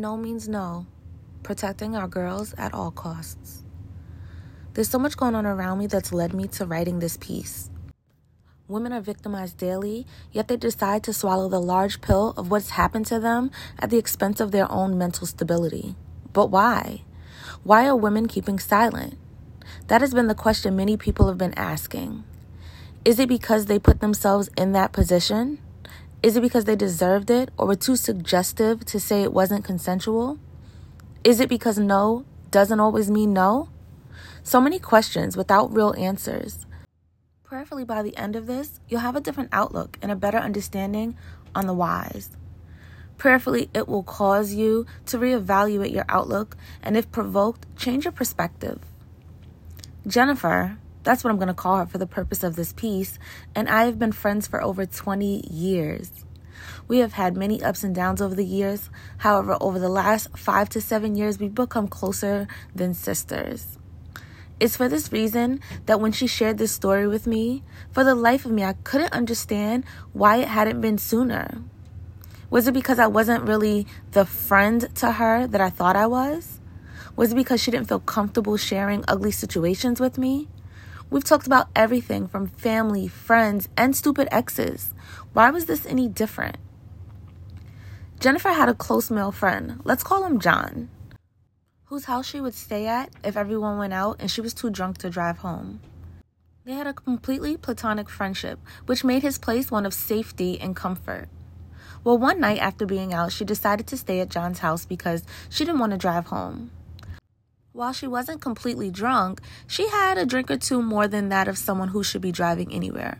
no means no. Protecting our girls at all costs. There's so much going on around me that's led me to writing this piece. Women are victimized daily, yet they decide to swallow the large pill of what's happened to them at the expense of their own mental stability. But why? Why are women keeping silent? That has been the question many people have been asking. Is it because they put themselves in that position? Is it because they deserved it or were too suggestive to say it wasn't consensual? Is it because no doesn't always mean no? So many questions without real answers. Prayerfully, by the end of this, you'll have a different outlook and a better understanding on the whys. Prayerfully, it will cause you to reevaluate your outlook and, if provoked, change your perspective. Jennifer, that's what I'm going to call her for the purpose of this piece, and I have been friends for over 20 years. We have had many ups and downs over the years. However, over the last five to seven years, we've become closer than sisters. It's for this reason that when she shared this story with me, for the life of me, I couldn't understand why it hadn't been sooner. Was it because I wasn't really the friend to her that I thought I was? Was it because she didn't feel comfortable sharing ugly situations with me? We've talked about everything from family, friends, and stupid exes. Why was this any different? Jennifer had a close male friend, let's call him John, whose house she would stay at if everyone went out and she was too drunk to drive home. They had a completely platonic friendship, which made his place one of safety and comfort. Well, one night after being out, she decided to stay at John's house because she didn't want to drive home. While she wasn't completely drunk, she had a drink or two more than that of someone who should be driving anywhere.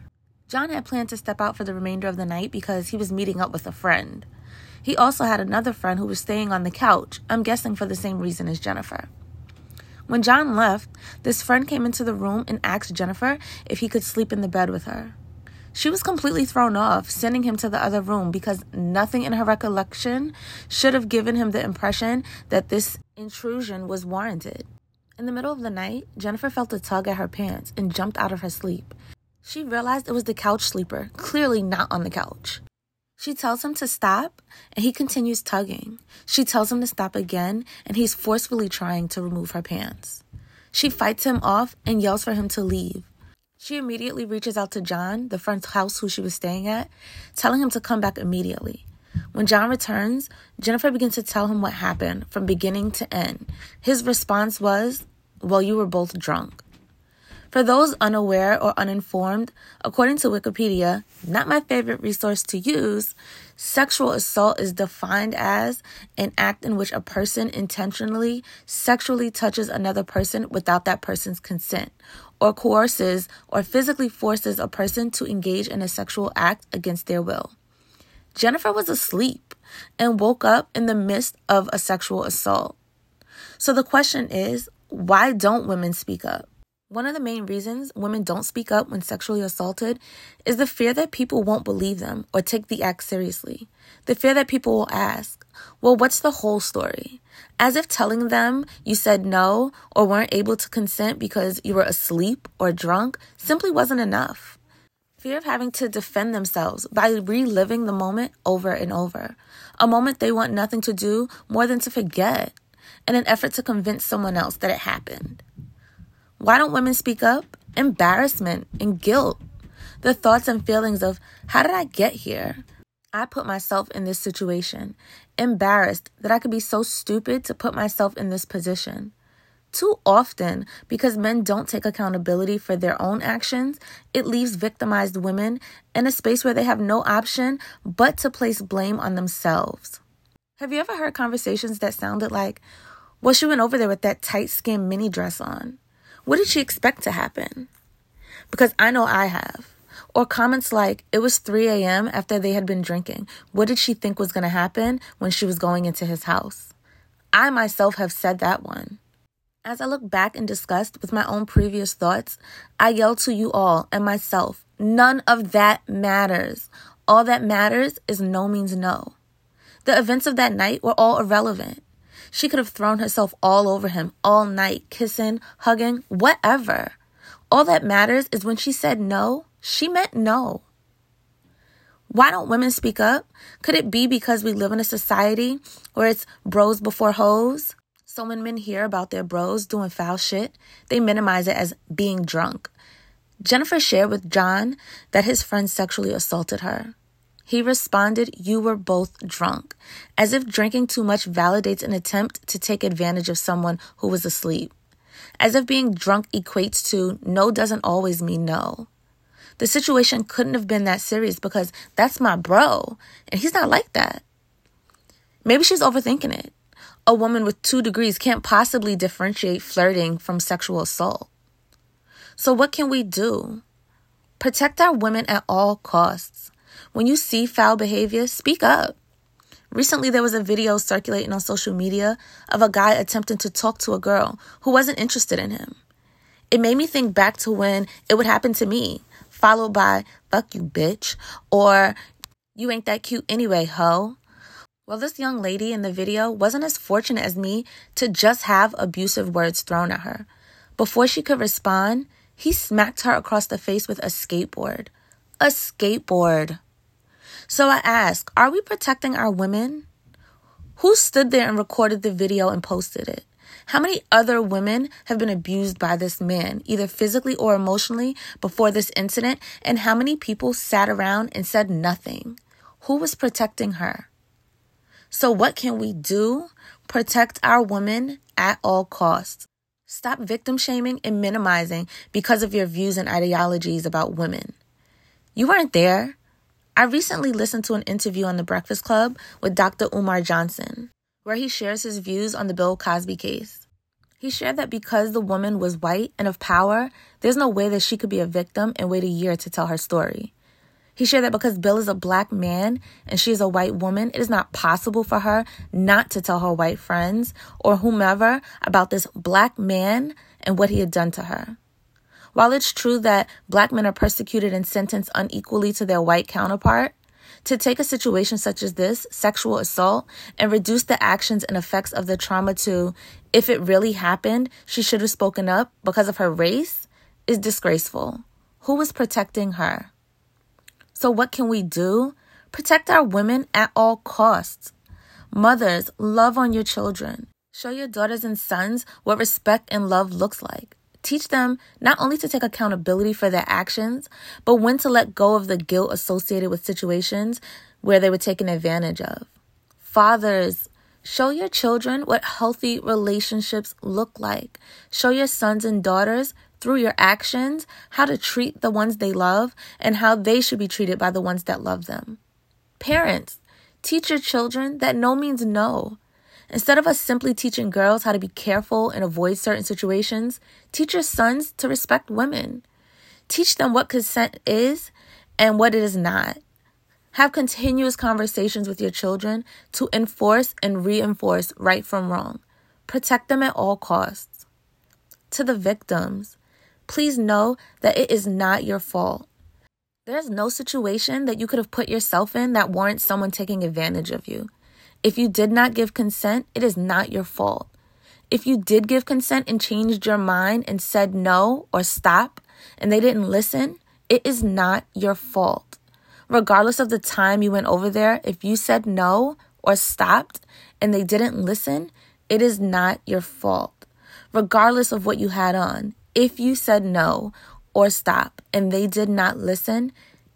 John had planned to step out for the remainder of the night because he was meeting up with a friend. He also had another friend who was staying on the couch, I'm guessing for the same reason as Jennifer. When John left, this friend came into the room and asked Jennifer if he could sleep in the bed with her. She was completely thrown off, sending him to the other room because nothing in her recollection should have given him the impression that this intrusion was warranted. In the middle of the night, Jennifer felt a tug at her pants and jumped out of her sleep. She realized it was the couch sleeper, clearly not on the couch. She tells him to stop, and he continues tugging. She tells him to stop again, and he's forcefully trying to remove her pants. She fights him off and yells for him to leave. She immediately reaches out to John, the friend's house who she was staying at, telling him to come back immediately. When John returns, Jennifer begins to tell him what happened from beginning to end. His response was, Well, you were both drunk. For those unaware or uninformed, according to Wikipedia, not my favorite resource to use, sexual assault is defined as an act in which a person intentionally sexually touches another person without that person's consent, or coerces or physically forces a person to engage in a sexual act against their will. Jennifer was asleep and woke up in the midst of a sexual assault. So the question is why don't women speak up? One of the main reasons women don't speak up when sexually assaulted is the fear that people won't believe them or take the act seriously. The fear that people will ask, well, what's the whole story? As if telling them you said no or weren't able to consent because you were asleep or drunk simply wasn't enough. Fear of having to defend themselves by reliving the moment over and over. A moment they want nothing to do more than to forget in an effort to convince someone else that it happened. Why don't women speak up? Embarrassment and guilt. The thoughts and feelings of, how did I get here? I put myself in this situation, embarrassed that I could be so stupid to put myself in this position. Too often, because men don't take accountability for their own actions, it leaves victimized women in a space where they have no option but to place blame on themselves. Have you ever heard conversations that sounded like, well, she went over there with that tight skin mini dress on? What did she expect to happen? Because I know I have. Or comments like, it was 3 a.m. after they had been drinking. What did she think was going to happen when she was going into his house? I myself have said that one. As I look back in disgust with my own previous thoughts, I yell to you all and myself, none of that matters. All that matters is no means no. The events of that night were all irrelevant. She could have thrown herself all over him all night, kissing, hugging, whatever. All that matters is when she said no, she meant no. Why don't women speak up? Could it be because we live in a society where it's bros before hoes? So when men hear about their bros doing foul shit, they minimize it as being drunk. Jennifer shared with John that his friend sexually assaulted her. He responded, You were both drunk, as if drinking too much validates an attempt to take advantage of someone who was asleep. As if being drunk equates to no doesn't always mean no. The situation couldn't have been that serious because that's my bro, and he's not like that. Maybe she's overthinking it. A woman with two degrees can't possibly differentiate flirting from sexual assault. So, what can we do? Protect our women at all costs. When you see foul behavior, speak up. Recently, there was a video circulating on social media of a guy attempting to talk to a girl who wasn't interested in him. It made me think back to when it would happen to me, followed by, fuck you, bitch, or you ain't that cute anyway, ho. Well, this young lady in the video wasn't as fortunate as me to just have abusive words thrown at her. Before she could respond, he smacked her across the face with a skateboard. A skateboard. So I ask, are we protecting our women? Who stood there and recorded the video and posted it? How many other women have been abused by this man, either physically or emotionally, before this incident? And how many people sat around and said nothing? Who was protecting her? So, what can we do? Protect our women at all costs. Stop victim shaming and minimizing because of your views and ideologies about women. You weren't there. I recently listened to an interview on The Breakfast Club with Dr. Umar Johnson, where he shares his views on the Bill Cosby case. He shared that because the woman was white and of power, there's no way that she could be a victim and wait a year to tell her story. He shared that because Bill is a black man and she is a white woman, it is not possible for her not to tell her white friends or whomever about this black man and what he had done to her. While it's true that black men are persecuted and sentenced unequally to their white counterpart, to take a situation such as this, sexual assault, and reduce the actions and effects of the trauma to, if it really happened, she should have spoken up because of her race, is disgraceful. Who was protecting her? So, what can we do? Protect our women at all costs. Mothers, love on your children. Show your daughters and sons what respect and love looks like. Teach them not only to take accountability for their actions, but when to let go of the guilt associated with situations where they were taken advantage of. Fathers, show your children what healthy relationships look like. Show your sons and daughters through your actions how to treat the ones they love and how they should be treated by the ones that love them. Parents, teach your children that no means no. Instead of us simply teaching girls how to be careful and avoid certain situations, teach your sons to respect women. Teach them what consent is and what it is not. Have continuous conversations with your children to enforce and reinforce right from wrong. Protect them at all costs. To the victims, please know that it is not your fault. There's no situation that you could have put yourself in that warrants someone taking advantage of you. If you did not give consent, it is not your fault. If you did give consent and changed your mind and said no or stop and they didn't listen, it is not your fault. Regardless of the time you went over there, if you said no or stopped and they didn't listen, it is not your fault. Regardless of what you had on, if you said no or stop and they did not listen,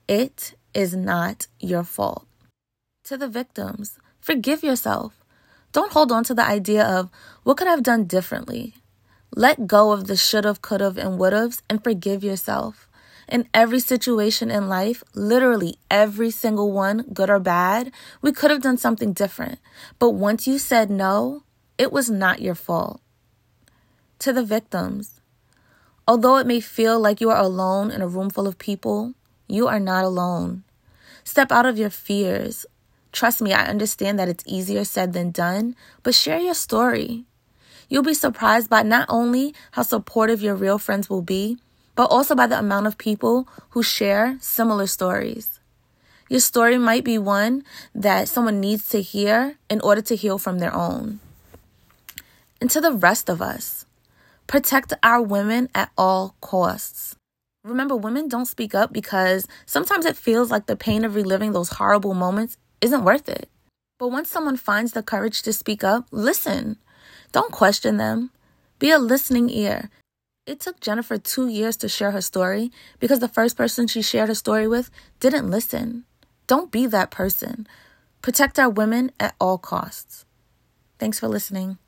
it is not your fault. To the victims, forgive yourself. Don't hold on to the idea of what could I have done differently. Let go of the should've, could've, and would've's and forgive yourself. In every situation in life, literally every single one, good or bad, we could have done something different. But once you said no, it was not your fault. To the victims, Although it may feel like you are alone in a room full of people, you are not alone. Step out of your fears. Trust me, I understand that it's easier said than done, but share your story. You'll be surprised by not only how supportive your real friends will be, but also by the amount of people who share similar stories. Your story might be one that someone needs to hear in order to heal from their own. And to the rest of us, Protect our women at all costs. Remember, women don't speak up because sometimes it feels like the pain of reliving those horrible moments isn't worth it. But once someone finds the courage to speak up, listen. Don't question them. Be a listening ear. It took Jennifer two years to share her story because the first person she shared her story with didn't listen. Don't be that person. Protect our women at all costs. Thanks for listening.